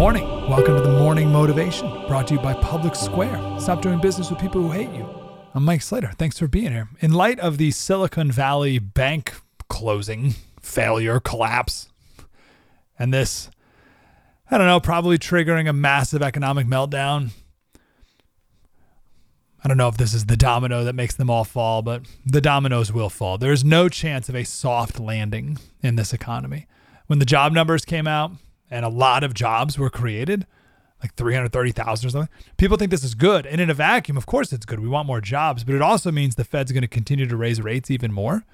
Morning. Welcome to the Morning Motivation, brought to you by Public Square. Stop doing business with people who hate you. I'm Mike Slater. Thanks for being here. In light of the Silicon Valley bank closing, failure, collapse, and this, I don't know, probably triggering a massive economic meltdown. I don't know if this is the domino that makes them all fall, but the dominoes will fall. There's no chance of a soft landing in this economy. When the job numbers came out and a lot of jobs were created, like 330,000 or something, people think this is good. And in a vacuum, of course it's good. We want more jobs, but it also means the Fed's going to continue to raise rates even more.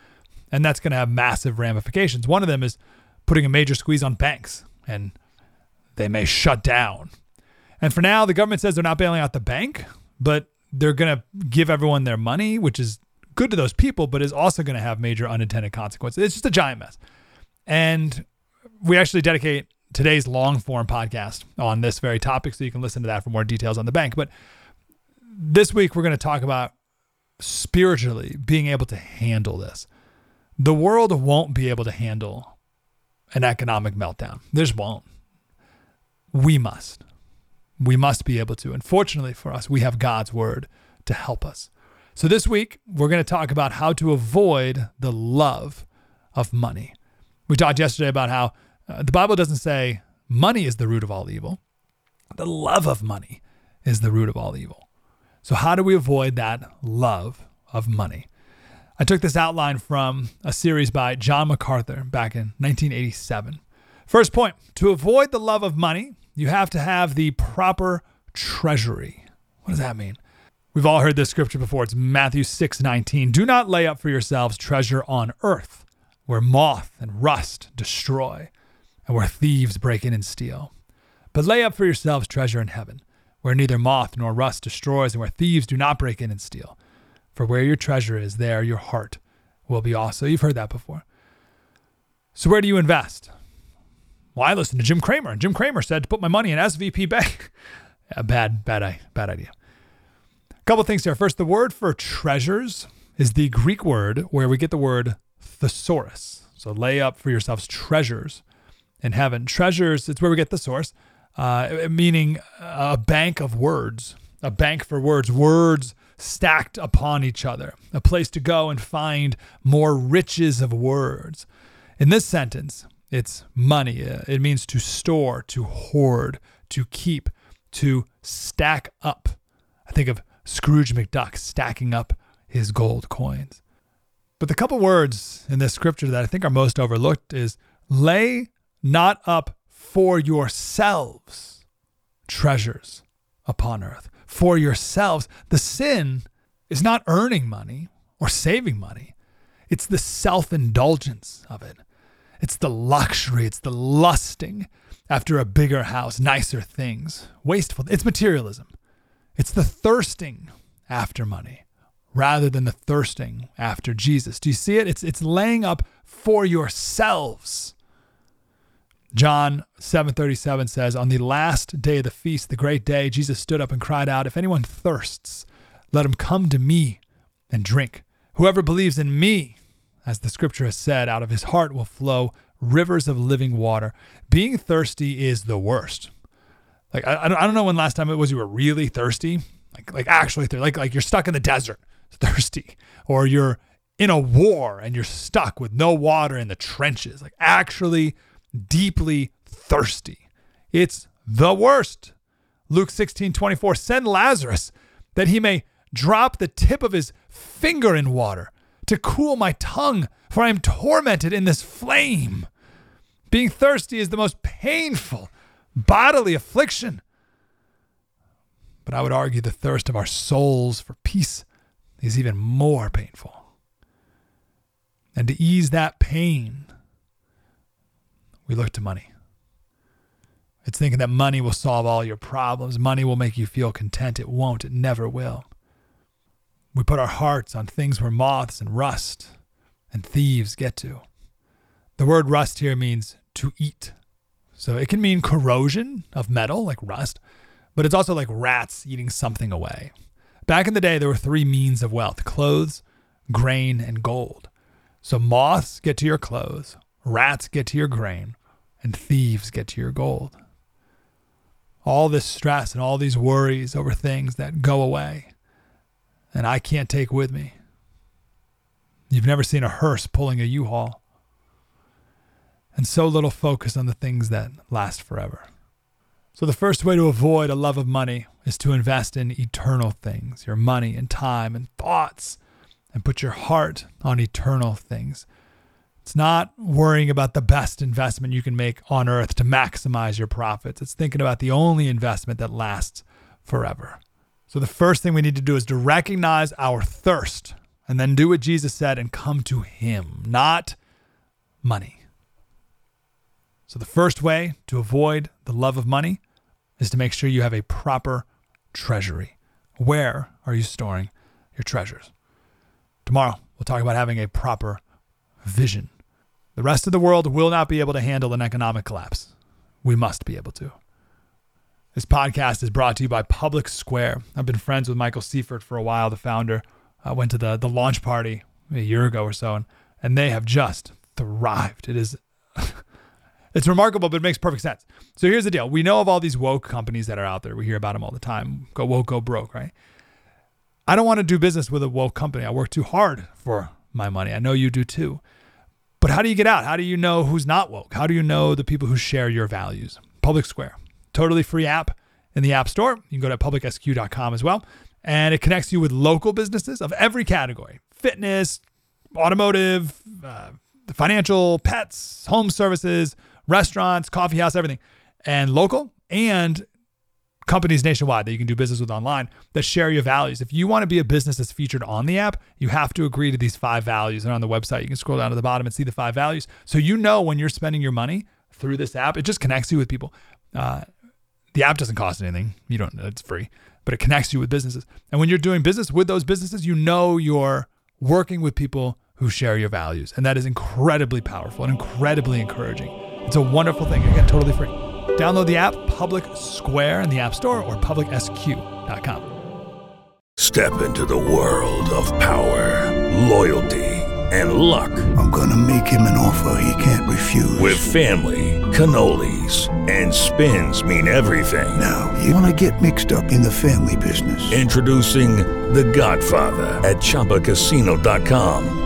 And that's going to have massive ramifications. One of them is putting a major squeeze on banks, and they may shut down. And for now, the government says they're not bailing out the bank, but they're going to give everyone their money, which is good to those people, but is also going to have major unintended consequences. It's just a giant mess. And we actually dedicate today's long form podcast on this very topic, so you can listen to that for more details on the bank. But this week, we're going to talk about spiritually being able to handle this. The world won't be able to handle an economic meltdown. This won't. We must. We must be able to. And fortunately for us, we have God's word to help us. So this week, we're going to talk about how to avoid the love of money. We talked yesterday about how uh, the Bible doesn't say money is the root of all evil. The love of money is the root of all evil. So, how do we avoid that love of money? I took this outline from a series by John MacArthur back in 1987. First point to avoid the love of money, you have to have the proper treasury. What does that mean? We've all heard this scripture before. It's Matthew 6 19. Do not lay up for yourselves treasure on earth, where moth and rust destroy, and where thieves break in and steal. But lay up for yourselves treasure in heaven, where neither moth nor rust destroys, and where thieves do not break in and steal. For where your treasure is, there your heart will be also. You've heard that before. So, where do you invest? Well, I listened to Jim Cramer, and Jim Cramer said to put my money in SVB Bank. yeah, bad, bad, bad idea. A couple things here. First, the word for treasures is the Greek word where we get the word thesaurus. So lay up for yourselves treasures in heaven. Treasures, it's where we get thesaurus, uh, meaning a bank of words, a bank for words, words stacked upon each other, a place to go and find more riches of words. In this sentence, it's money. It means to store, to hoard, to keep, to stack up. I think of Scrooge McDuck stacking up his gold coins. But the couple words in this scripture that I think are most overlooked is Lay not up for yourselves treasures upon earth. For yourselves. The sin is not earning money or saving money, it's the self indulgence of it. It's the luxury, it's the lusting after a bigger house, nicer things, wasteful. It's materialism. It's the thirsting after money rather than the thirsting after Jesus. Do you see it? It's, it's laying up for yourselves. John 7:37 says, "On the last day of the feast, the great day, Jesus stood up and cried out, if anyone thirsts, let him come to me and drink. Whoever believes in me, as the scripture has said, out of his heart will flow rivers of living water. Being thirsty is the worst. Like I, I don't know when last time it was you were really thirsty, like like actually thirsty, like like you're stuck in the desert, thirsty, or you're in a war and you're stuck with no water in the trenches, like actually deeply thirsty. It's the worst. Luke 16, 24, send Lazarus that he may drop the tip of his finger in water to cool my tongue, for I am tormented in this flame. Being thirsty is the most painful bodily affliction. But I would argue the thirst of our souls for peace is even more painful. And to ease that pain, we look to money. It's thinking that money will solve all your problems. Money will make you feel content. It won't. It never will. We put our hearts on things where moths and rust and thieves get to. The word rust here means to eat. So it can mean corrosion of metal, like rust, but it's also like rats eating something away. Back in the day, there were three means of wealth clothes, grain, and gold. So moths get to your clothes, rats get to your grain, and thieves get to your gold. All this stress and all these worries over things that go away and I can't take with me. You've never seen a hearse pulling a U Haul. And so little focus on the things that last forever. So, the first way to avoid a love of money is to invest in eternal things, your money and time and thoughts, and put your heart on eternal things. It's not worrying about the best investment you can make on earth to maximize your profits. It's thinking about the only investment that lasts forever. So the first thing we need to do is to recognize our thirst and then do what Jesus said and come to Him, not money. So the first way to avoid the love of money is to make sure you have a proper treasury. Where are you storing your treasures? Tomorrow, we'll talk about having a proper vision. The rest of the world will not be able to handle an economic collapse. We must be able to. This podcast is brought to you by Public Square. I've been friends with Michael Seifert for a while, the founder. I went to the, the launch party a year ago or so, and, and they have just thrived. It is it's remarkable, but it makes perfect sense. So here's the deal. We know of all these woke companies that are out there. We hear about them all the time. Go woke, go broke, right? I don't want to do business with a woke company. I work too hard for my money. I know you do too. But how do you get out? How do you know who's not woke? How do you know the people who share your values? Public Square totally free app in the App Store. You can go to publicsq.com as well. And it connects you with local businesses of every category fitness, automotive, uh, financial, pets, home services, restaurants, coffee house, everything. And local and companies nationwide that you can do business with online that share your values. If you want to be a business that's featured on the app, you have to agree to these five values. And on the website, you can scroll down to the bottom and see the five values. So you know when you're spending your money through this app, it just connects you with people. Uh, the app doesn't cost anything. You don't, it's free, but it connects you with businesses. And when you're doing business with those businesses, you know you're working with people who share your values. And that is incredibly powerful and incredibly encouraging. It's a wonderful thing. Again, totally free. Download the app Public Square in the App Store or publicsq.com. Step into the world of power, loyalty, and luck. I'm going to make him an offer he can't refuse. With family cannolis, and spins mean everything. Now, you want to get mixed up in the family business. Introducing The Godfather at ChumbaCasino.com.